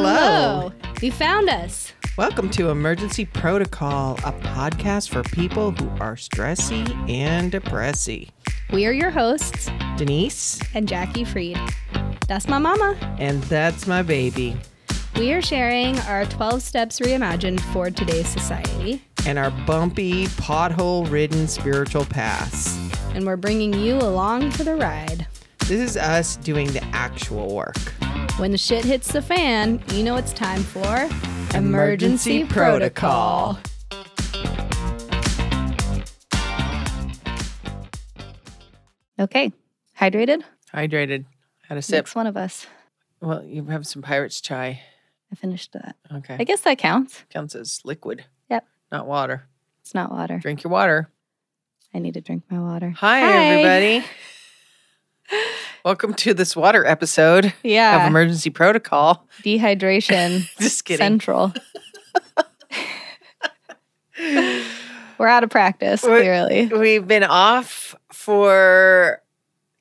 Hello. You found us. Welcome to Emergency Protocol, a podcast for people who are stressy and depressy. We are your hosts Denise, and Jackie Freed. That's my mama. and that's my baby, We are sharing our 12 steps reimagined for today's society, and our bumpy, pothole ridden spiritual paths. and we're bringing you along for the ride. This is us doing the actual work. When the shit hits the fan, you know it's time for Emergency Protocol. Okay. Hydrated? Hydrated. Had a sip. Next one of us. Well, you have some pirate's chai. I finished that. Okay. I guess that counts. Counts as liquid. Yep. Not water. It's not water. Drink your water. I need to drink my water. Hi, Hi. everybody. Welcome to this water episode yeah. of Emergency Protocol. Dehydration Just kidding. central. We're out of practice, We're- clearly. We've been off for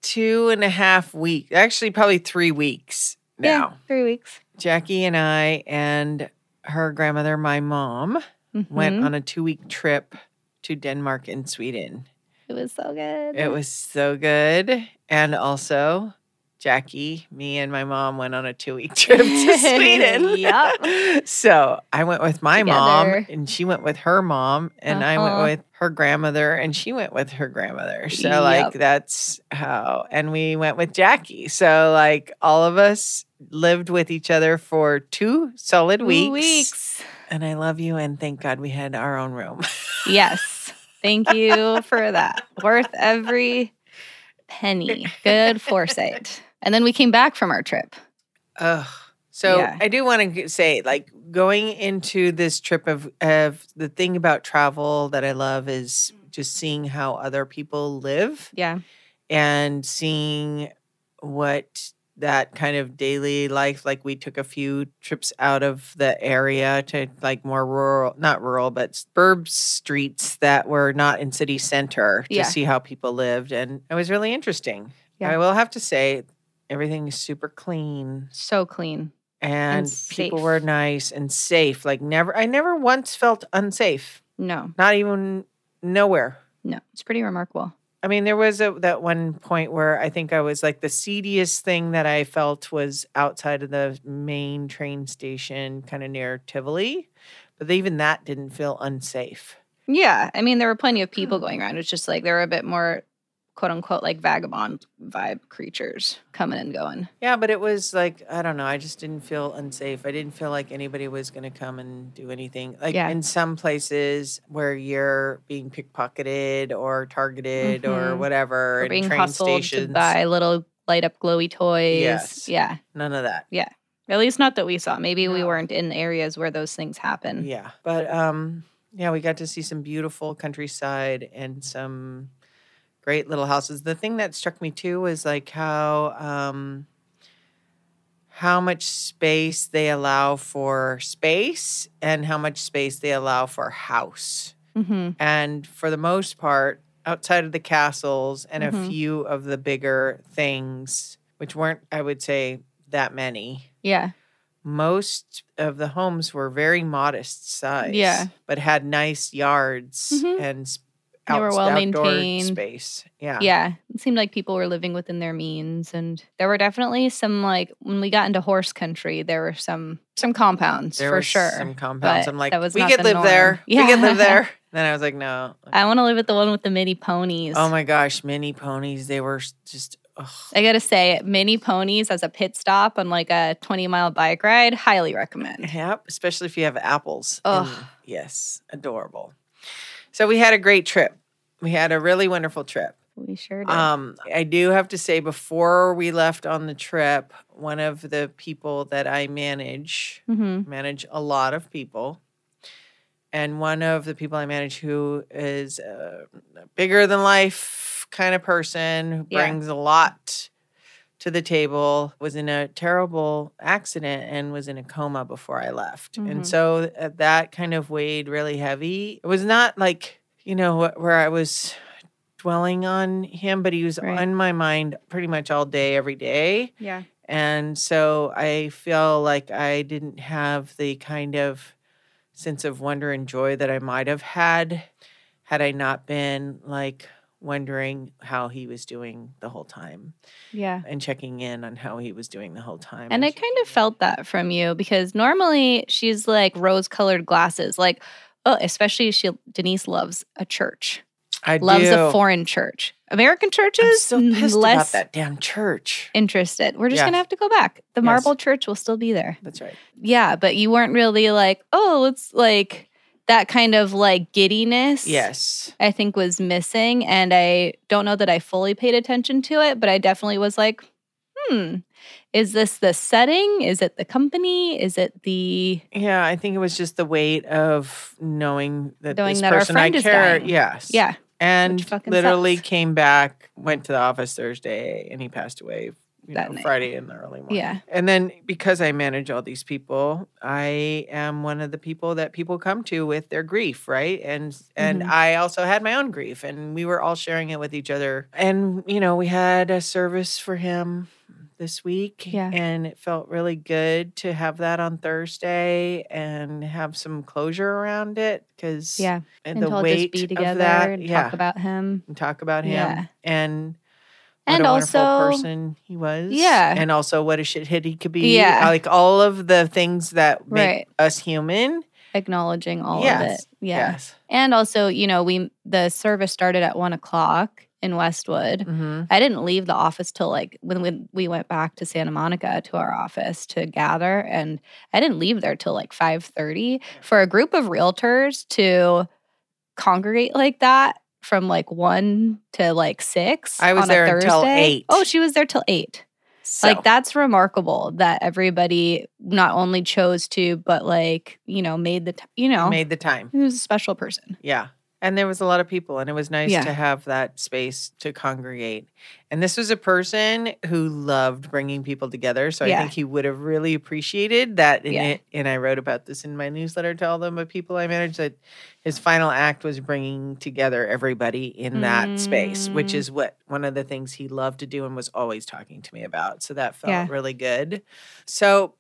two and a half weeks, actually, probably three weeks now. Yeah, three weeks. Jackie and I and her grandmother, my mom, went Mhm. on a two week trip to Denmark and Sweden. It was so good. It was so good. And also, Jackie, me, and my mom went on a two week trip to Sweden. Yup. So I went with my mom, and she went with her mom, and I Uh-huh. went with her grandmother, and she went with her grandmother. So, Yup. like, that's how, and we went with Jackie. So, like, all of us lived with each other for two solid Two weeks. weeks. And I love you, and thank God we had our own room. Yes. Thank you for that. Worth every penny. Good foresight. And then we came back from our trip. Ugh. So Yeah. I do want to say, like, going into this trip of of the thing about travel that I love is just seeing how other people live Yeah. and seeing what that kind of daily life like we took a few trips out of the area to like more rural not rural but suburb streets that were not in city center to Yeah. see how people lived and it was really interesting Yeah. i will have to say everything is super clean So clean. and, people were nice and safe like never i never once felt unsafe No, not even nowhere no. It's pretty remarkable. I mean, there was a, that one point where I think I was like the seediest thing that I felt was outside of the main train station, kind of near Tivoli. But even that didn't feel unsafe. Yeah. I mean, there were plenty of people mm. going around. It's just like there were a bit more quote unquote like vagabond vibe creatures coming and going. Yeah, but it was like, I don't know. I just didn't feel unsafe. I didn't feel like anybody was going to come and do anything. Like Yeah. in some places where you're being pickpocketed or targeted or Mhm. whatever, Or in being train stations. to buy little light up glowy toys. Yes. Yeah. None of that. Yeah. At least not that we saw. Maybe we weren't in areas where those things happen. Yeah. But um yeah, we got to see some beautiful countryside and some great little houses. The thing that struck me too was like how um how much space they allow for space and how much space they allow for house. hmm And for the most part, outside of the castles and a Mhm. few of the bigger things, which weren't, I would say, that many, Yeah. most of the homes were very modest size. Yeah. But had nice yards Mhm. and They were well outdoor maintained. space. Yeah. Yeah. It seemed like people were living within their means and there were definitely some like when we got into horse country, there were some some compounds There for sure. some compounds. but I'm like, that was we could the live there. norm. We could live there. Then I was like, no. I want to live at the one with the mini ponies. Oh my gosh, mini ponies. They were just, ugh. I gotta say, mini ponies as a pit stop on like a 20 mile bike ride, highly recommend. Yep, especially if you have apples. And yes, adorable. So we had a great trip. We had a really wonderful trip. We sure did. Um, I do have to say, before we left on the trip, one of the people that I manage, hmm manage a lot of people, and one of the people I manage who is a bigger than life kind of person who Yeah. brings a lot to the table was in a terrible accident and was in a coma before I left. Mhm. And so uh, that kind of weighed really heavy. It was not like, you know, where I was dwelling on him, but he was Right. on my mind pretty much all day, every day. Yeah. And so I feel like I didn't have the kind of sense of wonder and joy that I might have had had I not been like wondering how he was doing the whole time Yeah. and checking in on how he was doing the whole time. And I kind of felt that from you because normally she's like rose colored glasses. Like, oh, especially she Denise loves a church, I loves do. a foreign church. American I'm churches, so pissed about less that damn church. interested. We're just Yes. gonna have to go back. The Yes. marble church will still be there. That's right. Yeah, but you weren't really like, oh, it's like that kind of like giddiness. Yes. I think was missing. And I don't know that I fully paid attention to it, but I definitely was like, hmm, is this the setting? Is it the company? Is it the Yeah, I think it was just the weight of knowing that Knowing this that person I care. Yes. yeah, And literally sucks. came back, went to the office Thursday, and he passed away. You That know. Friday in the early morning. Yeah. And then because I manage all these people, I am one of the people that people come to with their grief, right? And and Mhm. I also had my own grief and we were all sharing it with each other. And you know, we had a service for him this week Yeah. and it felt really good to have that on Thursday and have some closure around it cuz yeah. and the weight just be together of that, and yeah, talk about him. and talk about him Yeah. and what And a also- person he was. Yeah. And also what a shithead he could be. Yeah. Like all of the things that make Right. us human. Acknowledging all of Yes. it. Yeah. Yes. And also, you know, we the service started at one o'clock in Westwood. hmm I didn't leave the office till like when we, we went back to Santa Monica to our office to gather, and I didn't leave there till like five thirty. For a group of realtors to congregate like that from like one to like six, I was there until eight. Oh, she was there till eight. So, Like that's remarkable that everybody not only chose to, but like you know made the t- you know made the time. Who's a special person. Yeah. And there was a lot of people, and it was nice Yeah. to have that space to congregate. And this was a person who loved bringing people together. So I think he would have really appreciated that. And, Yeah. it, and I wrote about this in my newsletter to all the people I managed that his final act was bringing together everybody in that space, which Mm. is what one of the things he loved to do and was always talking to me about. So that felt Yeah. really good. So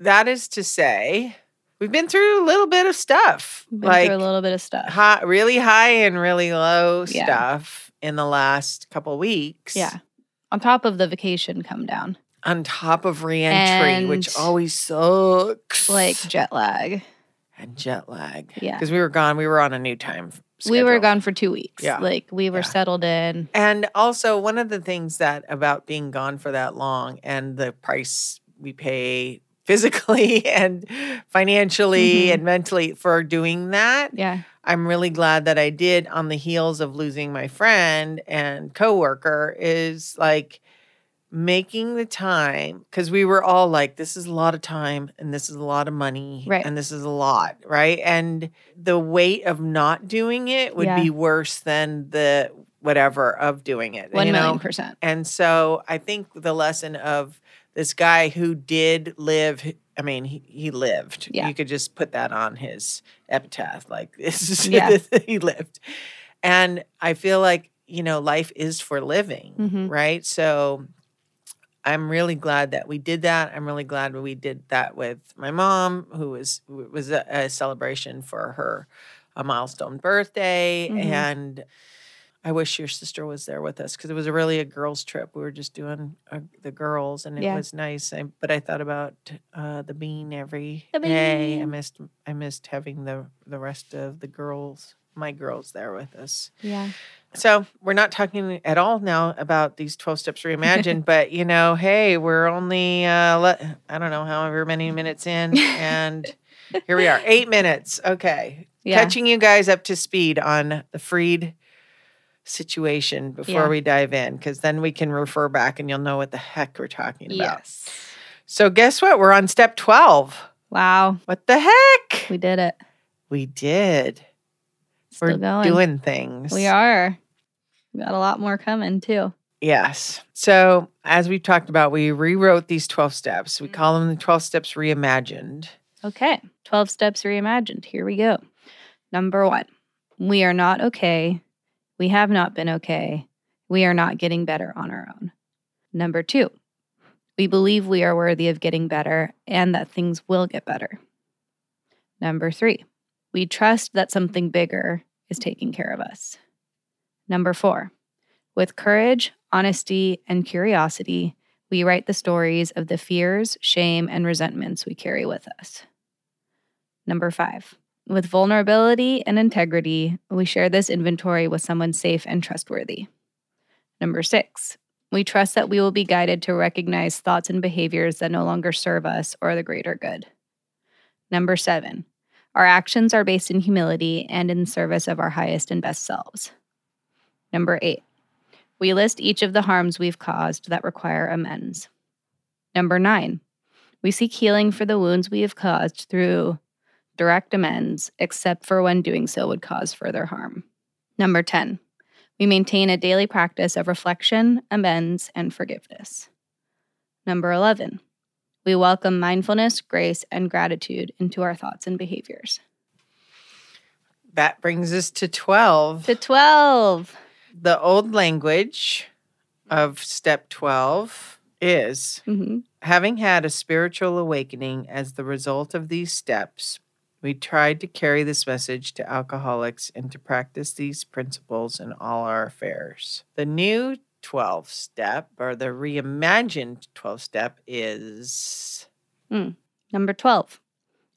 that is to say, we've been through a little bit of stuff. Been like through a little bit of stuff. high, really high and really low Yeah. stuff in the last couple weeks. Yeah. On top of the vacation come down, On top of reentry, which always sucks. like jet lag. and jet lag. Yeah. Because we were gone. We were on a new time. f- We were gone for two weeks. Yeah. Like we were Yeah. settled in. And also, one of the things that about being gone for that long and the price we pay physically and financially Mhm. and mentally for doing that Yeah. I'm really glad that I did on the heels of losing my friend and coworker is like making the time because we were all like this is a lot of time and this is a lot of money Right. and this is a lot right and the weight of not doing it would Yeah. be worse than the whatever of doing it One you million know percent. and so I think the lesson of this guy who did live, I mean, he, he lived. Yeah. You could just put that on his epitaph. Like, this is, Yeah. he lived. And I feel like, you know, life is for living, Mhm. right? So I'm really glad that we did that. I'm really glad we did that with my mom, who was, was a, a celebration for her a milestone birthday. Mhm. And I wish your sister was there with us because it was a really a girls' trip. We were just doing uh, the girls, and it Yeah. was nice. I, but I thought about uh, the bean every The day. I missed I missed having the the rest of the girls, my girls, there with us. Yeah. So we're not talking at all now about these twelve steps reimagined, but you know, hey, we're only uh, le- I don't know however many minutes in, and here we are, eight minutes. Okay, Yeah. catching you guys up to speed on the freed situation before Yeah. we dive in because then we can refer back and you'll know what the heck we're talking about. Yes. So guess what? We're on step 12. Wow. What the heck? We did it. We did. Still we're going. doing things. We are. We got a lot more coming too. Yes. So, as we've talked about, we rewrote these 12 steps. We mm-hmm. call them the 12 steps reimagined. Okay. 12 steps reimagined. Here we go. Number one, we are not okay. We have not been okay. We are not getting better on our own. Number two, we believe we are worthy of getting better and that things will get better. Number three, we trust that something bigger is taking care of us. Number four, with courage, honesty, and curiosity, we write the stories of the fears, shame, and resentments we carry with us. Number five, with vulnerability and integrity, we share this inventory with someone safe and trustworthy. Number six, we trust that we will be guided to recognize thoughts and behaviors that no longer serve us or the greater good. Number seven, our actions are based in humility and in service of our highest and best selves. Number eight, we list each of the harms we've caused that require amends. Number nine, we seek healing for the wounds we have caused through direct amends, except for when doing so would cause further harm. Number 10, we maintain a daily practice of reflection, amends, and forgiveness. Number 11, we welcome mindfulness, grace, and gratitude into our thoughts and behaviors. That brings us to 12. To 12. The old language of step 12 is hmm having had a spiritual awakening as the result of these steps, we tried to carry this message to alcoholics and to practice these principles in all our affairs. The new 12 step, or the reimagined 12 step, is Number 12.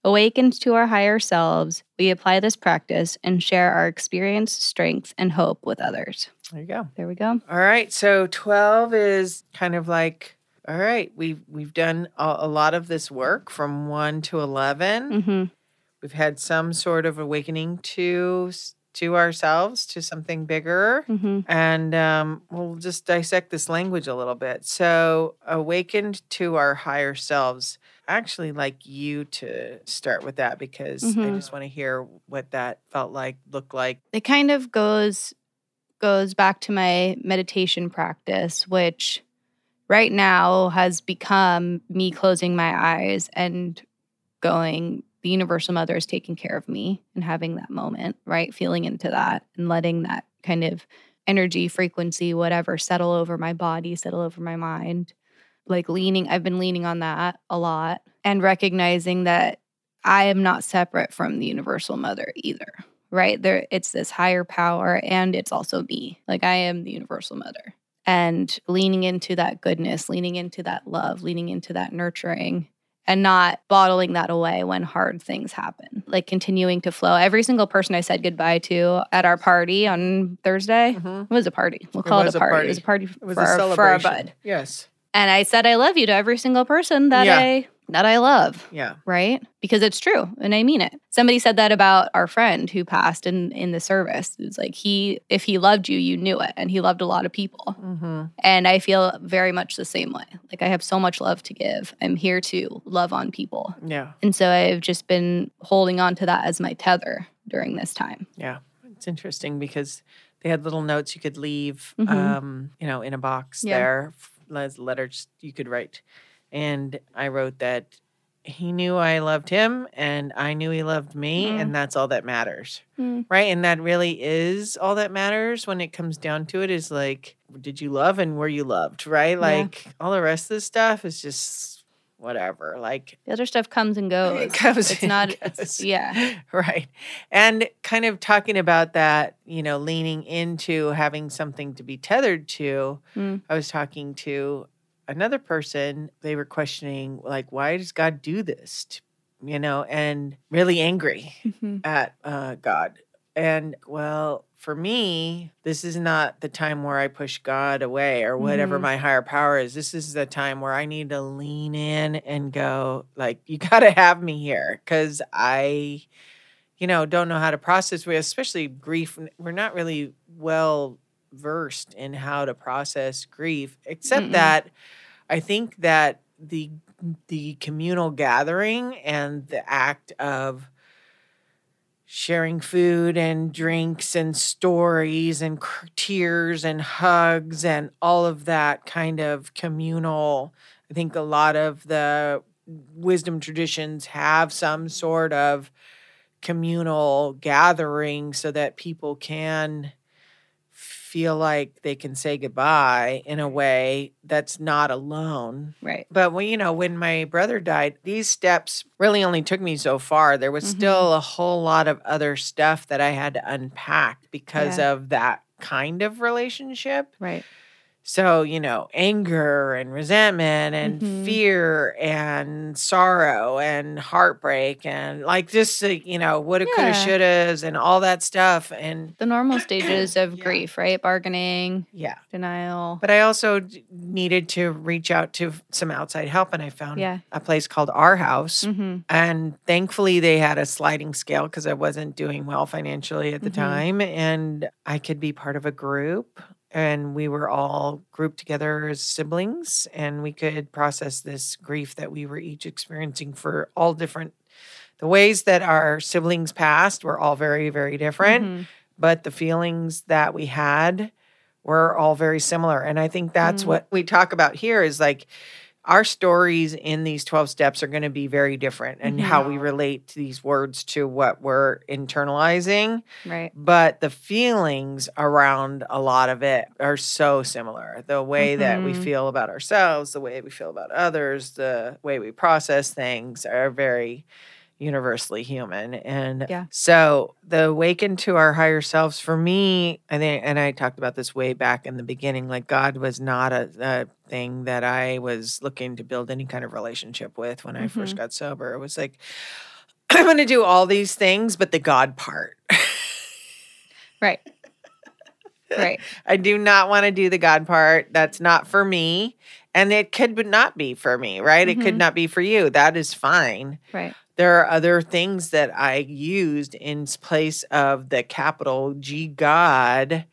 Awakened to our higher selves, we apply this practice and share our experience, strength, and hope with others. there you go. There we go. All right, so 12 is kind of like all right, we've we've done a, a lot of this work from 1 to 11. hmm We've had some sort of awakening to to ourselves, to something bigger. hmm And um, we'll just dissect this language a little bit. So, awakened to our higher selves. I actually like you to start with that because I Mhm. just want to hear what that felt like, looked like. It kind of goes goes back to my meditation practice, which right now has become me closing my eyes and going, the universal mother is taking care of me and having that moment, right? Feeling into that and letting that kind of energy, frequency, whatever, settle over my body, settle over my mind. Like leaning, I've been leaning on that a lot and recognizing that I am not separate from the universal mother either right there it's this higher power and it's also me like i am the universal mother and leaning into that goodness leaning into that love leaning into that nurturing and not bottling that away when hard things happen like continuing to flow every single person i said goodbye to at our party on thursday Mhm. it was a party we'll It call it, was a a party. it was a party It was for, a our, celebration. for our bud Yes. and i said i love you to every single person that Yeah. i that i love Yeah. right? Because it's true and I mean it. Somebody said that about our friend who passed in in the service. It was like he if he loved you, you knew it and he loved a lot of people. Mm-hmm. And I feel very much the same way. Like I have so much love to give. I'm here to love on people. Yeah. And so I've just been holding on to that as my tether during this time. Yeah. It's interesting because they had little notes you could leave, Mhm. um, you know, in a box Yeah. there, letters you could write. And I wrote that he knew I loved him and I knew he loved me, Mm. and that's all that matters. Mm. Right. And that really is all that matters when it comes down to it is like, did you love and were you loved? Right. Like all the rest of the stuff is just whatever. Like, The other stuff comes and goes. it comes it's not it's, yeah. right. And kind of talking about that, you know, leaning into having something to be tethered to. Mm. I was talking to another person. They were questioning, like, why does God do this? You know, and really angry Mhm. at uh, God. And well, for me, this is not the time where I push God away or whatever Mhm. my higher power is. This is the time where I need to lean in and go, like, you got to have me here because I, you know, don't know how to process, with- especially grief. We're not really well versed in how to process grief, except Mm-mm. that I think that the the communal gathering and the act of sharing food and drinks and stories and tears and hugs and all of that kind of communal i think a lot of the wisdom traditions have some sort of communal gathering so that people can feel like they can say goodbye in a way that's not alone. Right. But when you know, when my brother died, these steps really only took me so far. There was Mhm. still a whole lot of other stuff that I had to unpack because Yeah. of that kind of relationship. Right. So, you know, anger and resentment and Mhm. fear and sorrow and heartbreak and like just, you know, woulda, coulda, Yeah. shouldas and all that stuff. And The normal stages of Yeah. grief, right? Bargaining, yeah. denial. But I also needed to reach out to some outside help, and I found Yeah. a place called Our House. hmm And thankfully, they had a sliding scale because I wasn't doing well financially at the Mhm. time. And I could be part of a group. And we were all grouped together as siblings, and we could process this grief that we were each experiencing for all different. The ways that our siblings passed were all very, very different Mhm. but the feelings that we had were all very similar. And I think that's Mm. what we talk about here is like our stories in these 12 steps are going to be very different and how we relate to these words to what we're internalizing. Right. But the feelings around a lot of it are so similar. The way that we Mhm. feel about ourselves, the way we feel about others, the way we process things are very universally human. And Yeah. so the awaken to our higher selves for me, I think, and I talked about this way back in the beginning, like God was not a, a thing that I was looking to build any kind of relationship with when I first Mhm. got sober. It was like, I'm going to do all these things, but the God part. Right. Right. I do not want to do the God part. That's not for me. And it could not be for me, right? It could Mhm. not be for you. That is fine. Right. There are other things that I used in place of the capital G God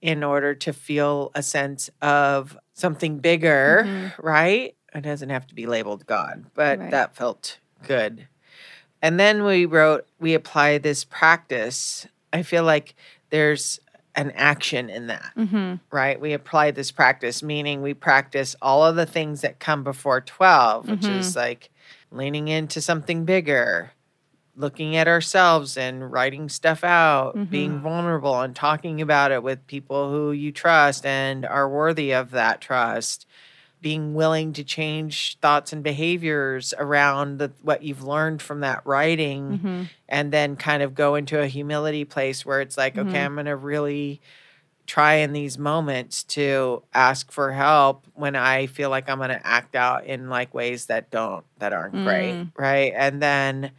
in order to feel a sense of something bigger, Mhm. right? It doesn't have to be labeled God, but Right. that felt good. And then we wrote, we apply this practice. I feel like there's an action in that hmm right? We apply this practice, meaning we practice all of the things that come before 12, which is like leaning into something bigger, looking at ourselves and writing stuff out, being vulnerable and talking about it with people who you trust and are worthy of that trust. Being willing to change thoughts and behaviors around the, what you've learned from that writing hmm and then kind of go into a humility place where it's like, okay, Mhm. I'm going to really try in these moments to ask for help when I feel like I'm going to act out in like ways that don't, that aren't great. Mm. Right. And then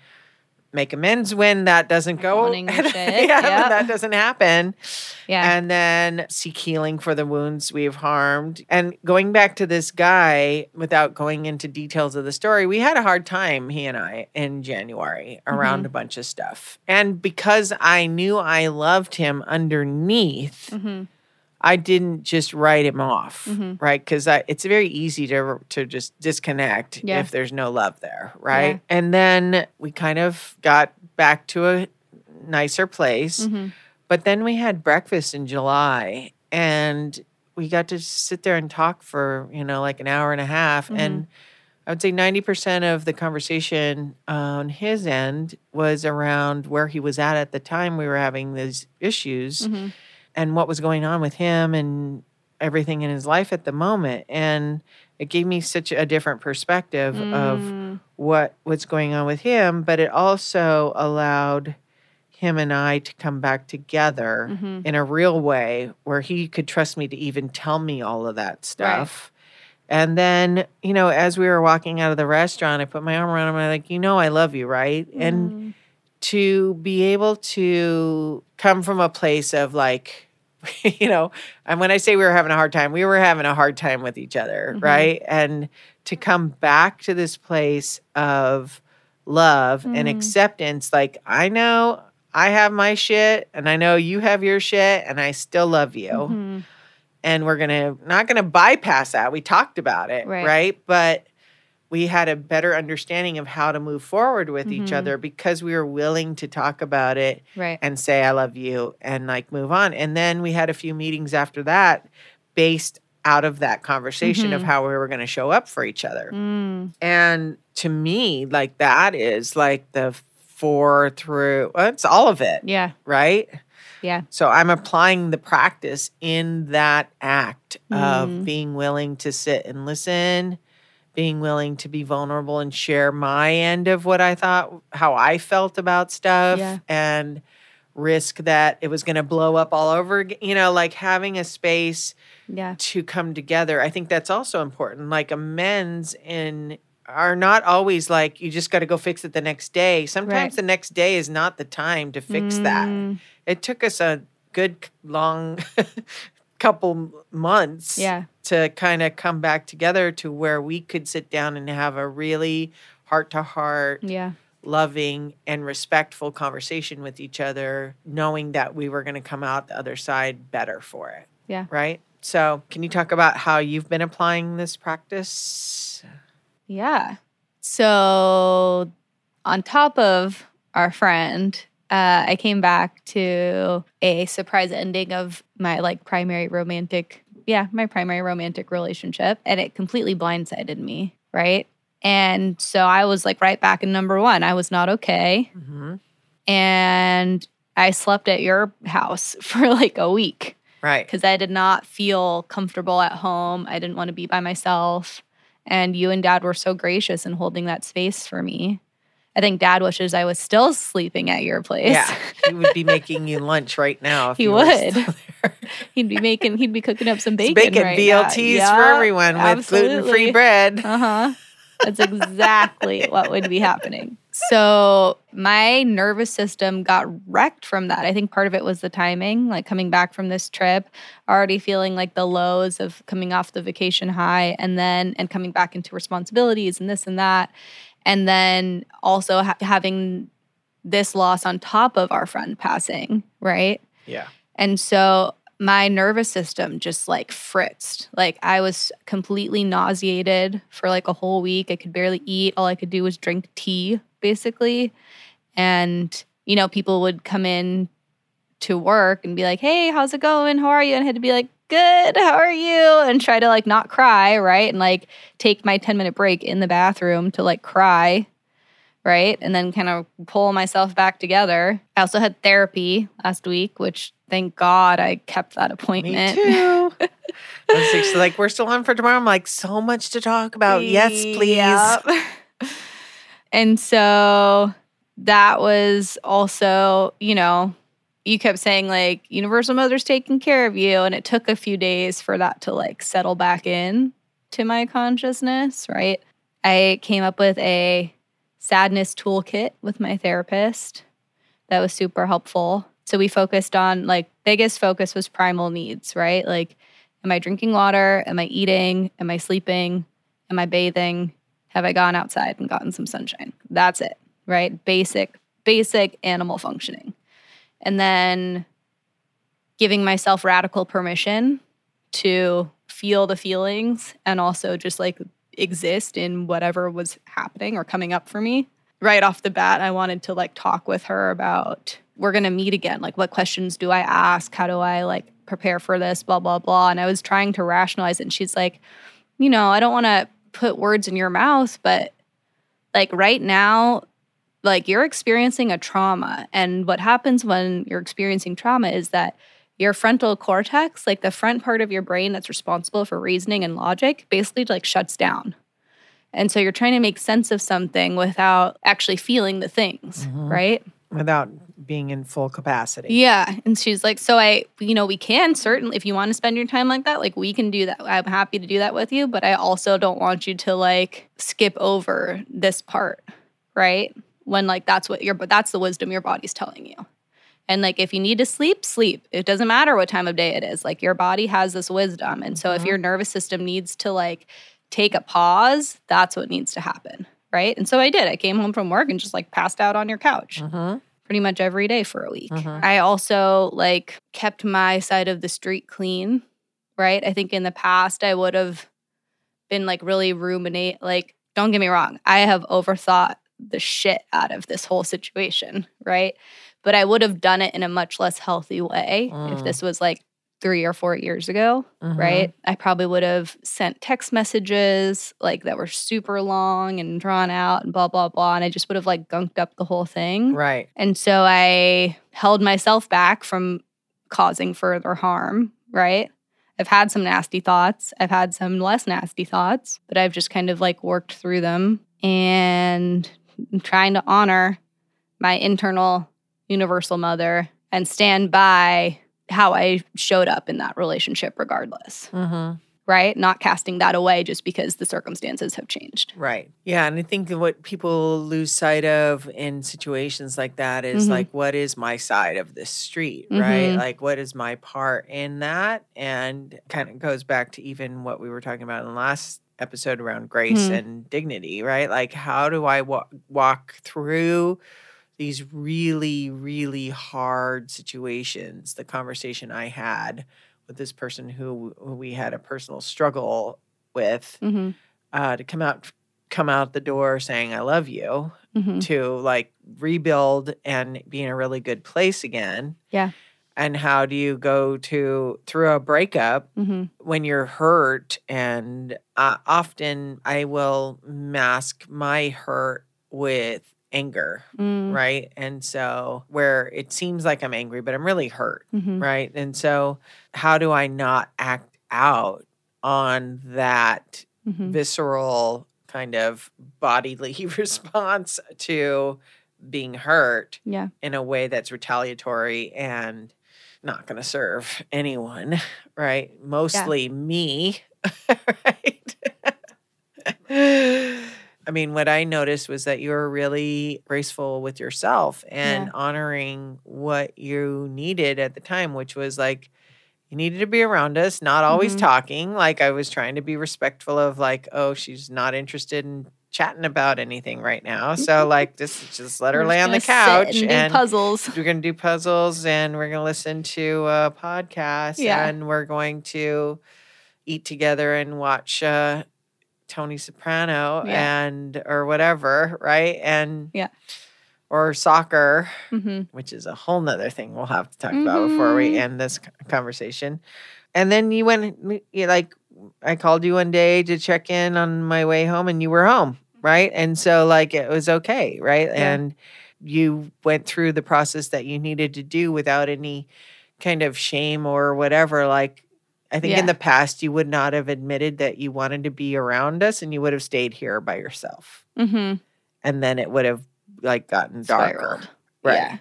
make amends when that doesn't go. Yeah, when that doesn't happen. Yeah. And then seek healing for the wounds we've harmed. And going back to this guy, without going into details of the story, we had a hard time, he and I, in January around Mhm. a bunch of stuff. And because I knew I loved him underneath, hmm I didn't just write him off, Mhm. right? Because it's very easy to to just disconnect Yeah. if there's no love there, right? And then we kind of got back to a nicer place. hmm But then we had breakfast in July and we got to sit there and talk for, you know, like an hour and a half. And I would say 90% of the conversation on his end was around where he was at at the time we were having these issues hmm and what was going on with him and everything in his life at the moment. And it gave me such a different perspective of Mm. what what's going on with him, but it also allowed him and I to come back together Mhm. in a real way where he could trust me to even tell me all of that stuff. And then, you know, as we were walking out of the restaurant, I put my arm around him. I'm like, you know, I love you, right? And Mm. to be able to come from a place of like, you know, and when I say we were having a hard time, we were having a hard time with each other, Mhm. right? And to come back to this place of love and Mm. acceptance, like, I know I have my shit and I know you have your shit and I still love you. Mhm. And we're going to, not to bypass that. We talked about it, Right. right? But we had a better understanding of how to move forward with each Mhm. other because we were willing to talk about it Right. and say I love you and like move on. And then we had a few meetings after that based out of that conversation of Mhm. how we were going to show up for each other. Mm. And to me, like that is like the four through well, it's all of it, Yeah. right? Yeah. So I'm applying the practice in that act of Mm. being willing to sit and listen, being willing to be vulnerable and share my end of what I thought, how I felt about stuff, Yeah. and risk that it was going to blow up all over. You know, like having a space Yeah. to come together. I think that's also important. Like amends in are not always like you just got to go fix it the next day. Sometimes Right. the next day is not the time to fix that. Mm, It took us a good long couple months Yeah. To kind of come back together to where we could sit down and have a really heart to heart Yeah. loving and respectful conversation with each other, knowing that we were going to come out the other side better for it. Yeah. Right. So, can you talk about how you've been applying this practice? Yeah. So, on top of our friend, uh, I came back to a surprise ending of my like primary romantic, yeah, my primary romantic relationship, and it completely blindsided me, right? And so I was like right back in number one. I was not okay, hmm and I slept at your house for like a week Right. because I did not feel comfortable at home. I didn't want to be by myself. And you and dad were so gracious in holding that space for me. I think dad wishes I was still sleeping at your place. Yeah. he would be making you lunch right now. If He would. he'd be making, he'd be cooking up some It's bacon. bacon right BLTs for everyone with gluten free bread. Uh huh. That's exactly what would be happening. So my nervous system got wrecked from that. I think part of it was the timing, like coming back from this trip, already feeling like the lows of coming off the vacation high and then and coming back into responsibilities and this and that. And then also ha- having this loss on top of our friend passing, right? Yeah. And so my nervous system just like fritzed. Like I was completely nauseated for like a whole week. I could barely eat. All I could do was drink tea, basically. And, you know, people would come in to work and be like, hey, how's it going? How are you? And I had to be like, good, how are you? And try to like not cry, right? And like take my 10 minute break in the bathroom to like cry right? And then kind of pull myself back together. I also had therapy last week, which thank God I kept that appointment Me too. I was like, like, we're still on for tomorrow. I'm like, so much to talk about. Yes, please. Yep. and so that was also, you know, you kept saying like Universal Mother's taking care of you. And it took a few days for that to like settle back in to my consciousness, right? I came up with a sadness toolkit with my therapist that was super helpful. So we focused on like biggest focus was primal needs, right? Like am I drinking water? Am I eating? Am I sleeping? Am I bathing? Have I gone outside and gotten some sunshine? That's it, right? Basic basic animal functioning. And then giving myself radical permission to feel the feelings and also just like exist in whatever was happening or coming up for me. Right off the bat, I wanted to like talk with her about we're going to meet again. Like, what questions do I ask? How do I like prepare for this? Blah, blah, blah. And I was trying to rationalize it. And she's like, you know, I don't want to put words in your mouth, but like right now, like you're experiencing a trauma. And what happens when you're experiencing trauma is that your frontal cortex, like the front part of your brain that's responsible for reasoning and logic, basically like shuts down. And so you're trying to make sense of something without actually feeling the things, Mhm. right? Without being in full capacity. Yeah. And she's like, so I, you know, we can certainly, if you want to spend your time like that, like we can do that. I'm happy to do that with you, but I also don't want you to like skip over this part, right? When like that's what your, but that's the wisdom your body's telling you. And like if you need to sleep, sleep. It doesn't matter what time of day it is. Like your body has this wisdom. And so if Mhm. your nervous system needs to like take a pause, that's what needs to happen. Right. And so I did. I came home from work and just like passed out on your couch Mm-hmm. pretty much every day for a week. Mhm. I also like kept my side of the street clean, right? I think in the past I would have been like really ruminate like don't get me wrong, I have overthought the shit out of this whole situation, right? But I would have done it in a much less healthy way if Mm. this was like three or four years ago, Mhm. right? I probably would have sent text messages like that were super long and drawn out and blah, blah, blah. And I just would have like gunked up the whole thing. Right. And so I held myself back from causing further harm, right? I've had some nasty thoughts. I've had some less nasty thoughts, but I've just kind of like worked through them and I'm trying to honor my internal universal mother and stand by how I showed up in that relationship regardless, Mm-hmm. right? Not casting that away just because the circumstances have changed. Right. Yeah. And I think what people lose sight of in situations like that is Mhm. like, what is my side of this street? Right. Mhm. Like, what is my part in that? And kind of goes back to even what we were talking about in the last episode around grace Mhm. and dignity, right? Like, how do I wa- walk through these really, really hard situations? The conversation I had with this person who, who we had a personal struggle with Mm-hmm. uh, to come out come out the door saying I love you Mm-hmm. to like rebuild and be in a really good place again. Yeah. And how do you go to through a breakup Mm-hmm. when you're hurt? And uh, often I will mask my hurt with anger, Mm-hmm. right? And so where it seems like I'm angry, but I'm really hurt Mm-hmm. right? And so, how do I not act out on that Mm-hmm. visceral kind of bodily response to being hurt Yeah. in a way that's retaliatory and not going to serve anyone, right? Mostly me, right? I mean, what I noticed was that you were really graceful with yourself and Yeah. honoring what you needed at the time, which was like, you needed to be around us, not always Mhm. talking. Like, I was trying to be respectful of, like, oh, she's not interested in chatting about anything right now. So, like, just, just let her lay on the gonna couch and, and puzzles. we're going to do puzzles and we're going to listen to a podcast Yeah. and we're going to eat together and watch uh, Tony Soprano Yeah. and or whatever, right? And Yeah. or soccer, Mm-hmm. which is a whole nother thing we'll have to talk about before we Mhm. end this conversation. And then you went, you like, I called you one day to check in on my way home, and you were home, right? And so, like, it was okay, right? Yeah. And you went through the process that you needed to do without any kind of shame or whatever. Like, I think in the past, you would not have admitted that you wanted to be around us and you would have stayed here by yourself. Mm-hmm. And then it would have like gotten darker. Spiraled. Right. Yeah.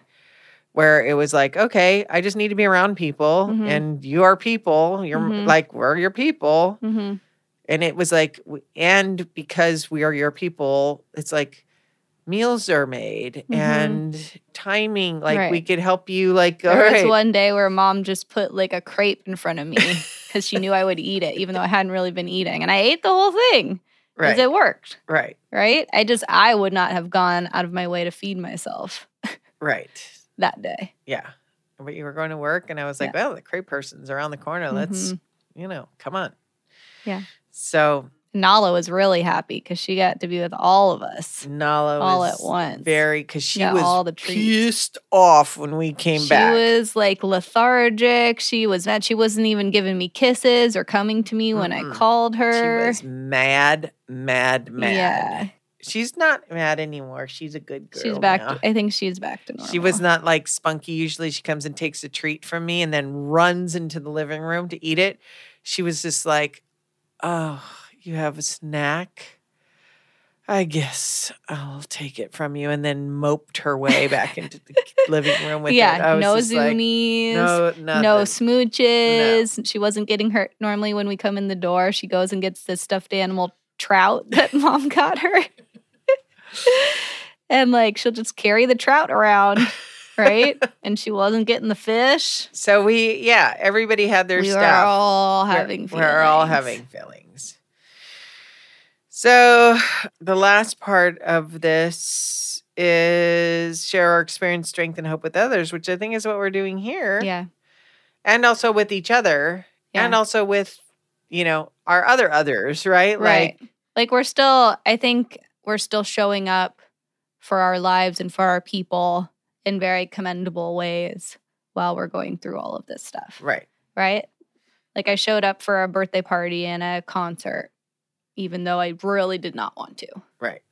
Where it was like, okay, I just need to be around people Mhm. and you are people. You're m- Mhm. like, we're your people. Mm-hmm. And it was like, and because we are your people, it's like meals are made Mhm. and timing. Like we could help you, like, There was right. one day where mom just put like a crepe in front of me because she knew I would eat it, even though I hadn't really been eating. And I ate the whole thing because right. it worked, right. right? I just, I would not have gone out of my way to feed myself Right. That day. Yeah. But you were going to work and I was like, well, the crepe person's around the corner. Let's, Mhm. you know, come on. Yeah. So Nala was really happy because she got to be with all of us. Nala All was at once. very because she Got was all the treats. pissed off when we came she back. She was like lethargic. She was mad. She wasn't even giving me kisses or coming to me when I called her. she was mad, mad, mad. Yeah. She's not mad anymore. She's a good girl. She's back. now. To, I think she's back to normal. She was not like spunky. Usually she comes and takes a treat from me and then runs into the living room to eat it. She was just like, Oh, you have a snack? I guess I'll take it from you. And then moped her way back into the living room with it. Yeah, was no just like, zoomies, no, no, smooches. She wasn't getting hurt. Normally, when we come in the door, she goes and gets this stuffed animal trout that mom got her. and like, she'll just carry the trout around, right? and she wasn't getting the fish. So we, yeah, everybody had their we stuff. We're- all having We're, all having feelings. So the last part of this is share our experience, strength, and hope with others, which I think is what we're doing here. Yeah. And also with each other. And also with, you know, our other others, right? Right. Like Like we're still, I think we're still showing up for our lives and for our people in very commendable ways while we're going through all of this stuff. right. right? Like I showed up for a birthday party and a concert, even though I really did not want to. Right.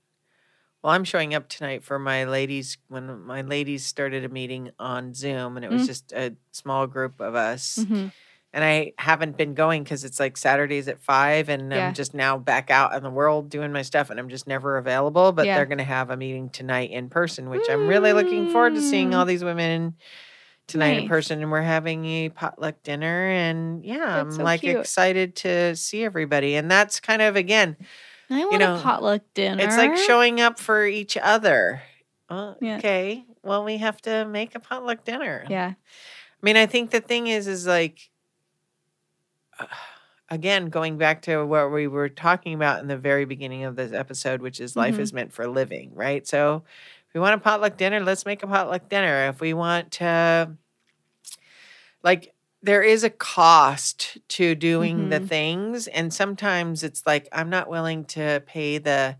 Well, I'm showing up tonight for my ladies when my ladies started a meeting on Zoom and it was Mm. just a small group of us. Mhm. And I haven't been going because it's like Saturdays at five and Yeah. I'm just now back out in the world doing my stuff and I'm just never available. But Yeah. they're going to have a meeting tonight in person, which I'm really looking forward to seeing all these women tonight in Mm. Person. And we're having a potluck dinner. And yeah, I'm so like cute. excited to see everybody. And that's kind of, again, I want know, a potluck dinner. it's like showing up for each other. Well, Yeah. Okay. Well, we have to make a potluck dinner. Yeah. I mean, I think the thing is, is like, again, going back to what we were talking about in the very beginning of this episode, which is life Mhm. is meant for living, right? So, if we want a potluck dinner, let's make a potluck dinner. If we want to, like, there is a cost to doing the Mhm. things, and sometimes it's like I'm not willing to pay the,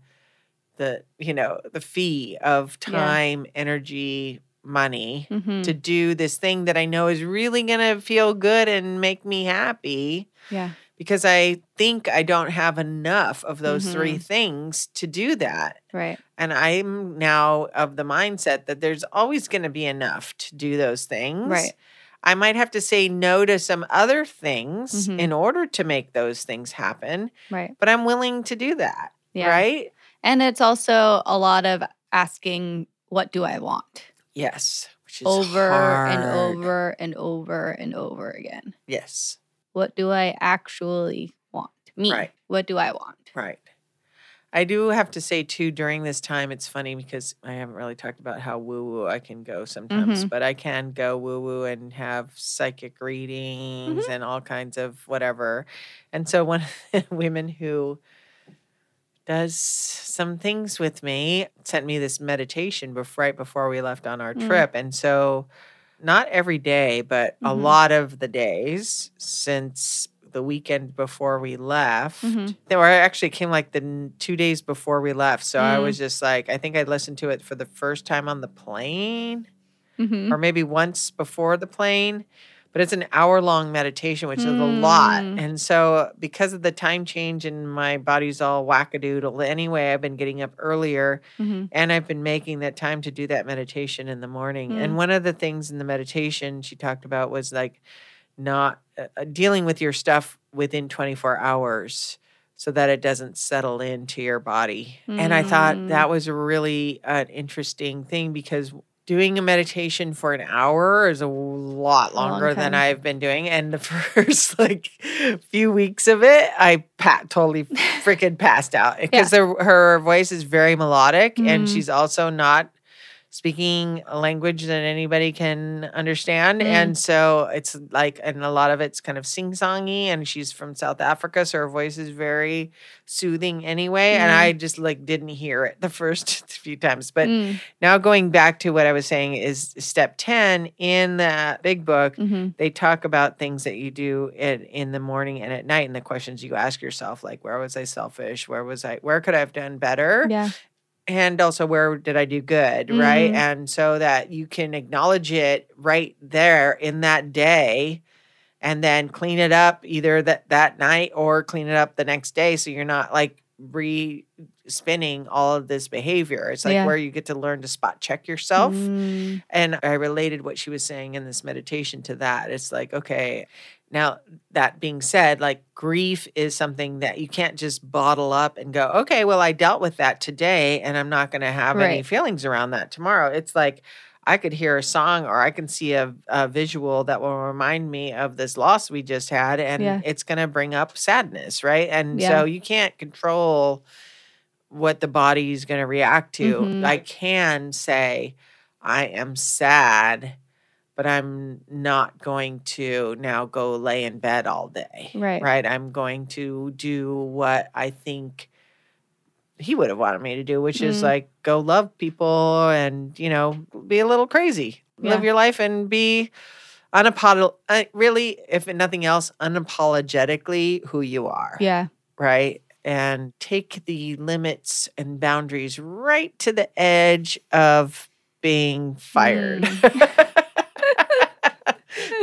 the you know the fee of Yeah. time, energy, money Mhm. to do this thing that I know is really going to feel good and make me happy yeah. because I think I don't have enough of those three Mhm. things to do that. Right. And I'm now of the mindset that there's always going to be enough to do those things. Right. I might have to say no to some other things Mhm. in order to make those things happen, Right. but I'm willing to do that. Yeah. Right? And it's also a lot of asking, what do I want? Yes. Which is over and over and over and over again. Yes. What do I actually want? Me. Right. What do I want? Right. I do have to say too during this time it's funny because I haven't really talked about how woo woo I can go sometimes, Mhm. but I can go woo woo and have psychic readings Mm-hmm. and all kinds of whatever. And so one of the women who does some things with me sent me this meditation before, right before we left on our Mm. trip. And so not every day, but a Mhm. lot of the days since the weekend before we left. Mhm. They were actually came like the n- two days before we left. So I Mm. was just like, I think I listened to it for the first time on the plane Mhm. or maybe once before the plane. But it's an hour long meditation, which is a lot. Mm. And so, because of the time change and my body's all wackadoodle anyway, I've been getting up earlier Mhm. and I've been making that time to do that meditation in the morning. Mm. And one of the things in the meditation she talked about was like not uh, uh, dealing with your stuff within 24 hours so that it doesn't settle into your body. And I thought Mm. that was a really an interesting thing because doing a meditation for an hour is a lot long longer than. I've been doing. And the first like few weeks of it, I pat totally freaking passed out because her voice is very melodic and Mm. she's also not speaking a language that anybody can understand. Mm. And so it's like, and a lot of it's kind of sing songy. And she's from South Africa. So her voice is very soothing anyway. And Mm. I just like didn't hear it the first few times. But Mm. now going back to what I was saying is step 10 in that big book, Mhm. they talk about things that you do in, in the morning and at night and the questions you ask yourself like where was i selfish where was i where could i have done better Yeah. And also where did i do good right Mhm. and so that you can acknowledge it right there in that day and then clean it up either that that night or clean it up the next day so you're not like re spinning all of this behavior it's like Yeah. where you get to learn to spot check yourself Mm. and I related what she was saying in this meditation to that. It's like, okay, now that being said, like grief is something that you can't just bottle up and go, okay, well, I dealt with that today and I'm not going to have any feelings around that tomorrow. It's like, I could hear a song or I can see a, a visual that will remind me of this loss we just had, and Yeah. it's going to bring up sadness, right? And Yeah. so you can't control what the body is going to react to. Mhm. I can say, I am sad, but I'm not going to now go lay in bed all day. Right. Right. I'm going to do what I think he would have wanted me to do, which is Mm. like go love people and, you know, be a little crazy, live your life and be unapolog- uh, really, if nothing else, unapologetically who you are Yeah. right? And take the limits and boundaries right to the edge of being fired.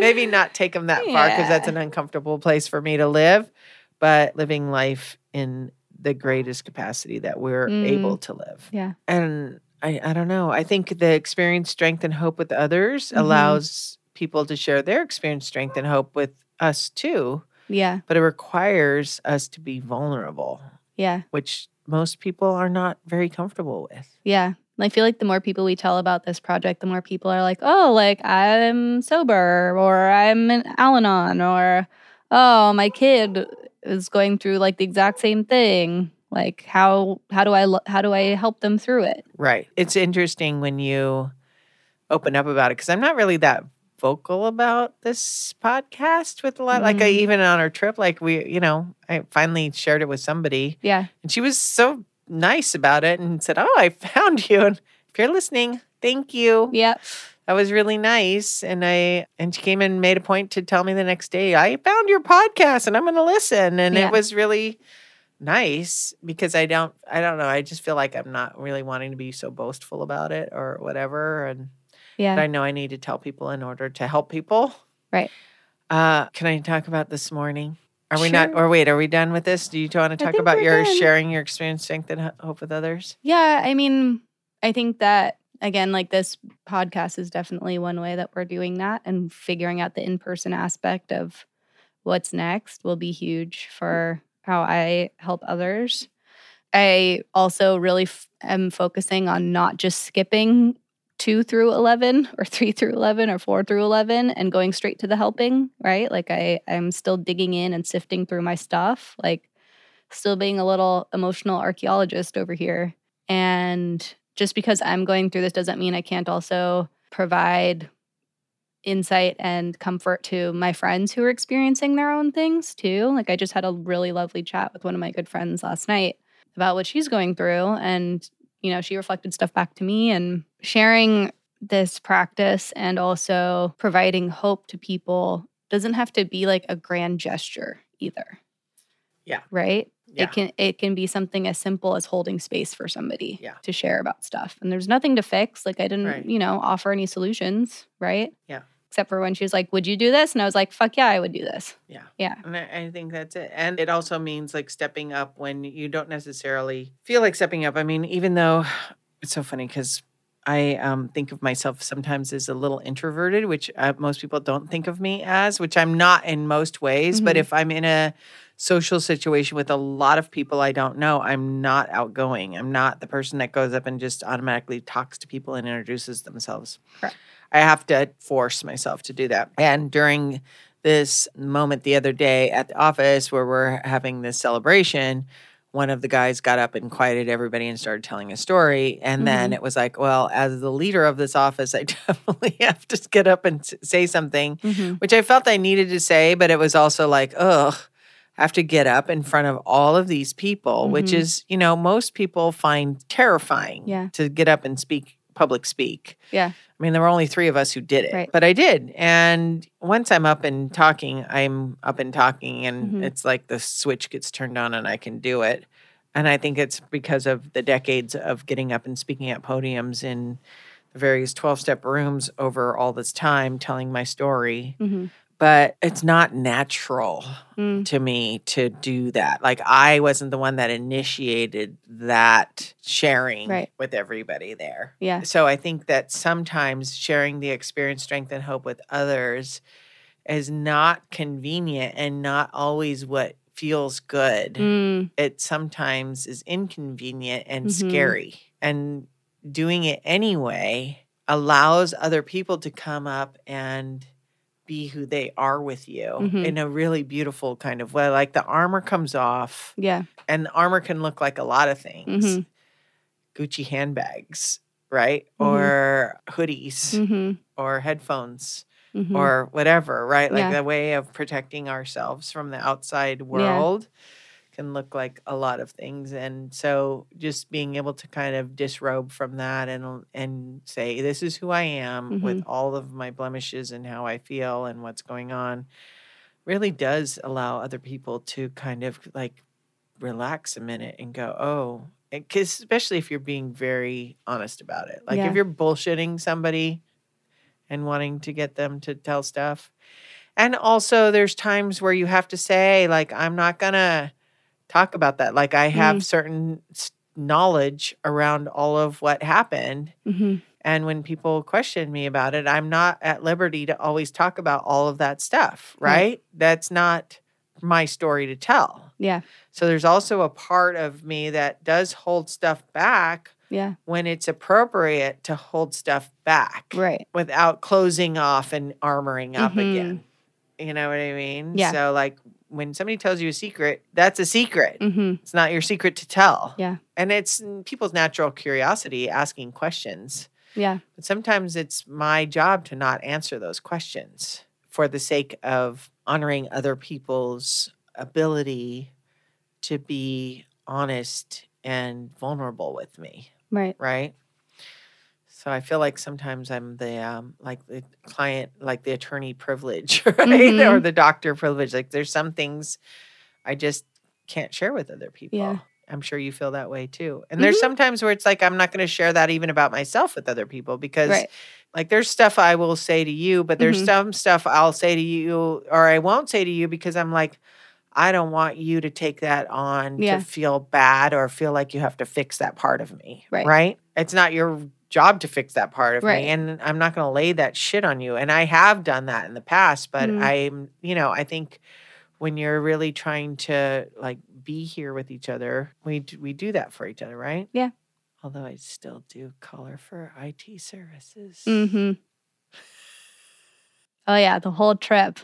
maybe not take them that far because that's an uncomfortable place for me to live, but living life in the greatest capacity that we're Mm. able to live. Yeah. And I, I don't know. I think the experience, strength, and hope with others Mhm. allows people to share their experience, strength, and hope with us too. Yeah. But it requires us to be vulnerable, Yeah. which most people are not very comfortable with. Yeah. And I feel like the more people we tell about this project, the more people are like, oh, like I'm sober or I'm in Al Anon or oh, my kid is going through like the exact same thing. Like how how do I lo- how do I help them through it? Right. It's interesting when you open up about it because I'm not really that vocal about this podcast with a lot. Like I Mm. even on our trip, like we, you know, I finally shared it with somebody Yeah. and she was so nice about it and said, "Oh, I found you." And if you're listening, thank you. Yeah. That was really nice. And I and she came and made a point to tell me the next day, I found your podcast and I'm gonna listen. And Yeah. it was really nice because I don't I don't know. I just feel like I'm not really wanting to be so boastful about it or whatever. And Yeah. but I know I need to tell people in order to help people. Right. Uh can I talk about this morning? Are we not or wait, are we done with this? Do you want to talk about your done. sharing your experience, strength, and hope with others? Yeah, I mean, I think that again, like this podcast is definitely one way that we're doing that and figuring out the in person aspect of what's next will be huge for how I help others. I also really f- am focusing on not just skipping two through 11 or three through 11 or four through 11 and going straight to the helping, right? Like I, I'm still digging in and sifting through my stuff, like still being a little emotional archaeologist over here. And just because I'm going through this doesn't mean I can't also provide insight and comfort to my friends who are experiencing their own things too. Like I just had a really lovely chat with one of my good friends last night about what she's going through and you know, she reflected stuff back to me and sharing this practice and also providing hope to people doesn't have to be like a grand gesture either. Yeah. Right? Yeah. It can it can be something as simple as holding space for somebody Yeah. to share about stuff. And there's nothing to fix. Like I didn't, Right. you know, offer any solutions, right? Yeah. Except for when she was like, "Would you do this?" And I was like, "Fuck yeah, I would do this." Yeah. Yeah. And I, I think that's it. And it also means like stepping up when you don't necessarily feel like stepping up. I mean, even though it's so funny because I um, think of myself sometimes as a little introverted, which uh, most people don't think of me as, which I'm not in most ways. But Mhm. if I'm in a social situation with a lot of people I don't know, I'm not outgoing. I'm not the person that goes up and just automatically talks to people and introduces themselves. Correct. I have to force myself to do that. And during this moment the other day at the office where we're having this celebration, one of the guys got up and quieted everybody and started telling a story. And then Mhm. it was like, well, as the leader of this office, I definitely have to get up and say something, Mm-hmm. which I felt I needed to say, but it was also like, ugh. I have to get up in front of all of these people, which Mhm. is, you know, most people find terrifying Yeah. to get up and speak, public speak. Yeah. I mean, there were only three of us who did it, Right. but I did. And once I'm up and talking, I'm up and talking, and Mhm. it's like the switch gets turned on and I can do it. And I think it's because of the decades of getting up and speaking at podiums in the various 12 step rooms over all this time, telling my story. Mm-hmm. But it's not natural Mm. to me to do that. Like I wasn't the one that initiated that sharing Right. with everybody there. Yeah. So I think that sometimes sharing the experience, strength, and hope with others is not convenient and not always what feels good. Mm. It sometimes is inconvenient and Mhm. scary. And doing it anyway allows other people to come up and be who they are with you Mhm. in a really beautiful kind of way. Like the armor comes off, Yeah. and the armor can look like a lot of things. Mhm. Gucci handbags, right? Mhm. Or hoodies Mm-hmm. or headphones Mm-hmm. or whatever, right? Like Yeah. the way of protecting ourselves from the outside world can look like a lot of things. And so just being able to kind of disrobe from that and and say, this is who I am with Mm-hmm. all of my blemishes and how I feel and what's going on really does allow other people to kind of like relax a minute and go, oh, because especially if you're being very honest about it. Like Yeah. if you're bullshitting somebody, and wanting to get them to tell stuff. And also, there's times where you have to say, like, I'm not going to talk about that. Like, I have certain knowledge around all of what happened. hmm And when people question me about it, I'm not at liberty to always talk about all of that stuff, Right. right? That's not my story to tell. Yeah. So there's also a part of me that does hold stuff back Yeah. when it's appropriate to hold stuff back Right. without closing off and armoring up Mhm. again. You know what I mean? Yeah. So like when somebody tells you a secret, that's a secret. hmm It's not your secret to tell. Yeah. And it's people's natural curiosity asking questions. Yeah. But sometimes it's my job to not answer those questions for the sake of honoring other people's ability to be honest and vulnerable with me, Right. right? So I feel like sometimes I'm the um, like the client, like the attorney privilege, right, or Mhm. the doctor privilege. Like there's some things I just can't share with other people. Yeah. I'm sure you feel that way too. And there's Mhm. sometimes where it's like I'm not going to share that even about myself with other people because Right. like there's stuff I will say to you, but there's Mhm. some stuff I'll say to you or I won't say to you because I'm like I don't want you to take that on Yeah. to feel bad or feel like you have to fix that part of me. Right. Right? It's not your job to fix that part of Right. me and I'm not going to lay that shit on you and I have done that in the past, but Mhm. I'm, you know, I think when you're really trying to like be here with each other, we we do that for each other, right? Yeah. Although I still do color for IT services. hmm Oh yeah, the whole trip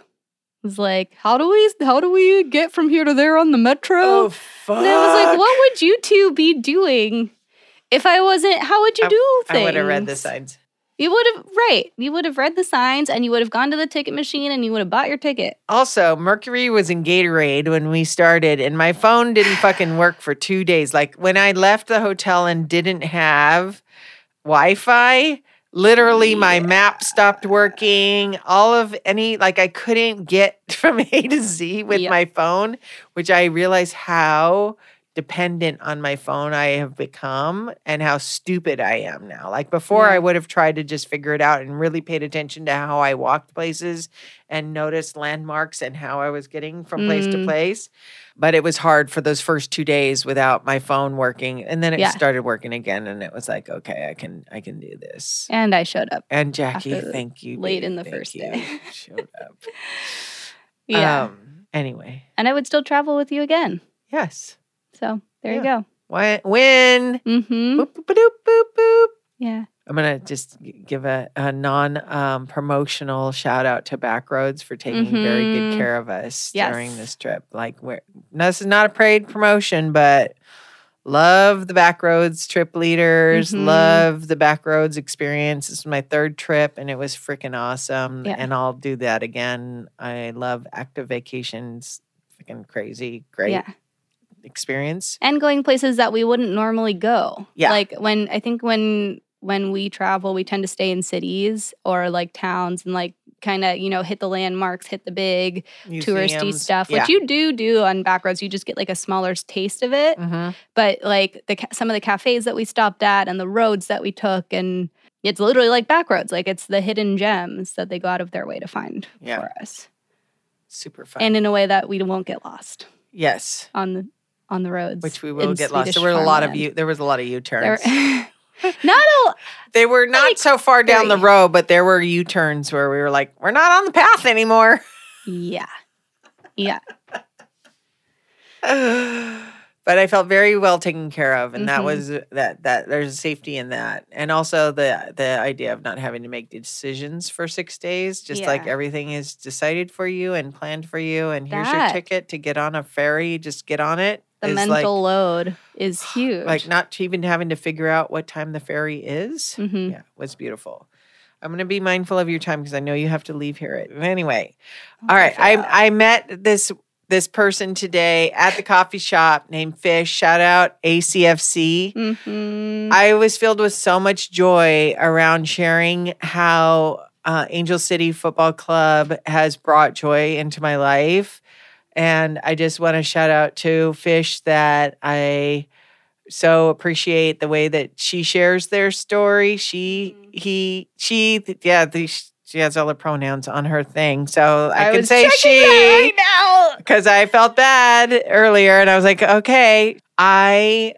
was like, how do we how do we get from here to there on the metro? Oh fuck! and I was like, what would you two be doing if I wasn't? How would you do things? I would have read the signs. You would have right. You would have read the signs, and you would have gone to the ticket machine, and you would have bought your ticket. Also, Mercury was in Gatorade when we started, and my phone didn't fucking work for two days. Like when I left the hotel and didn't have Wi Fi, literally my map stopped working. All of any, like I couldn't get from A to Z with Yep. my phone, which I realized how dependent on my phone I have become and how stupid I am now. Like before, Yeah. I would have tried to just figure it out and really paid attention to how I walked places and noticed landmarks and how I was getting from place to Mm. place. But it was hard for those first two days without my phone working. And then it Yeah. started working again and it was like, okay, I can I can do this. And I showed up And Jackie, thank you. late baby, in the thank first you. day. Showed up. Yeah, Um, anyway, and I would still travel with you again. yes. So there you go. When, when Mm-hmm. boop, boop, boop, boop, boop. Yeah. I'm gonna just give a, a non um, promotional shout out to Backroads for taking very good Mhm. care of us during this trip. Like, we're, this is not a paid promotion, but love the Backroads trip leaders. Mhm. Love the Backroads experience. This is my third trip, and it was freaking awesome. Yeah. And I'll do that again. I love active vacations. Freaking crazy, great Yeah. Experience. and going places that we wouldn't normally go. Yeah. Like when I think when when we travel, we tend to stay in cities or like towns and like kind of, you know, hit the landmarks, hit the big touristy stuff, Yeah. which you do do on backroads. You just get like a smaller taste of it. Mhm. But like the some of the cafes that we stopped at and the roads that we took and it's literally like backroads. Like it's the hidden gems that they go out of their way to find Yeah. for us. Super fun. And in a way that we won't get lost yes. on the on the roads. which we will get lost. There were a lot of you. There was a lot of U turns. not a They were not like so far down the road, but there were U turns where we were like, we're not on the path anymore. Yeah. Yeah. but I felt very well taken care of, and that Mhm. was that. That there's safety in that, and also the the idea of not having to make decisions for six days. Just like everything is decided for you and planned for you, and here's your ticket to get on a ferry. Just get on it. The mental like, load is huge. like not even having to figure out what time the ferry is. Mhm. Yeah, was beautiful. I'm gonna be mindful of your time because I know you have to leave here. At, anyway, all right. check it out. I I met this this person today at the coffee shop named Fish. Shout out ACFC. Mhm. I was filled with so much joy around sharing how uh, Angel City Football Club has brought joy into my life. And I just want to shout out to Fish that I so appreciate the way that she shares their story. She, he, she, yeah, the, She has all the pronouns on her thing, so I, can was say she right now. because I felt bad earlier, and I was like, okay. I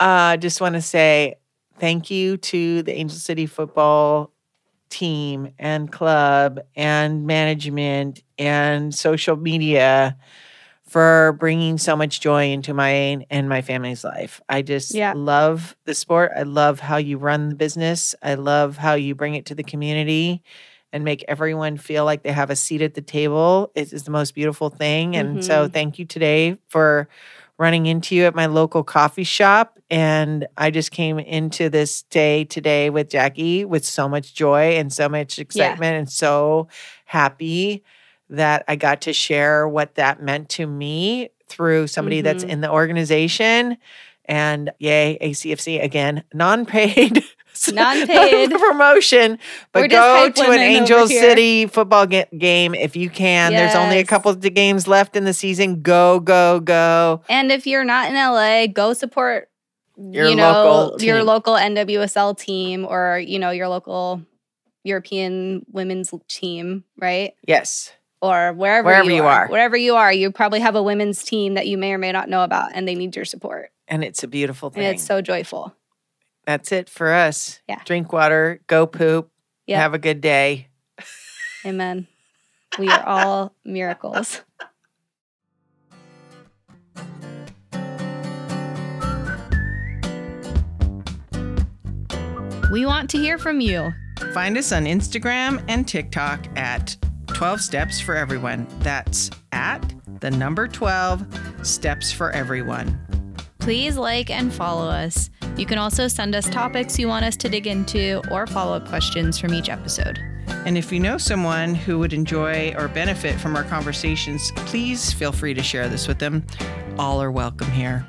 uh, just want to say thank you to the Angel City football team and club and management and social media for bringing so much joy into my and my family's life. I just Yeah. love the sport. I love how you run the business. I love how you bring it to the community and make everyone feel like they have a seat at the table. It is the most beautiful thing. And so mm-hmm. thank you today for running into you at my local coffee shop. And I just came into this day today with Jackie with so much joy and so much excitement and so happy that I got to share what that meant to me through somebody that's Mhm. in the organization. And yay, ACFC again, non paid. Non-paid. promotion, but We're go to an Angel. City football ga- game if you can. There's only a couple of games left in the season. Go, go, go. And if you're not in LA, go support Your you know local your local NWSL team or you know your local European women's team, right? Yes. Or wherever, Wherever you, you are. are. Wherever you are, you probably have a women's team that you may or may not know about and they need your support. And it's a beautiful thing. And it's so joyful. That's it for us. Yeah. Drink water, go poop, Yeah. have a good day. Amen. We are all miracles. We want to hear from you. Find us on Instagram and TikTok at 12 Steps for Everyone. That's at the number 12 Steps for Everyone. Please like and follow us. You can also send us topics you want us to dig into or follow up questions from each episode. And if you know someone who would enjoy or benefit from our conversations, please feel free to share this with them. All are welcome here.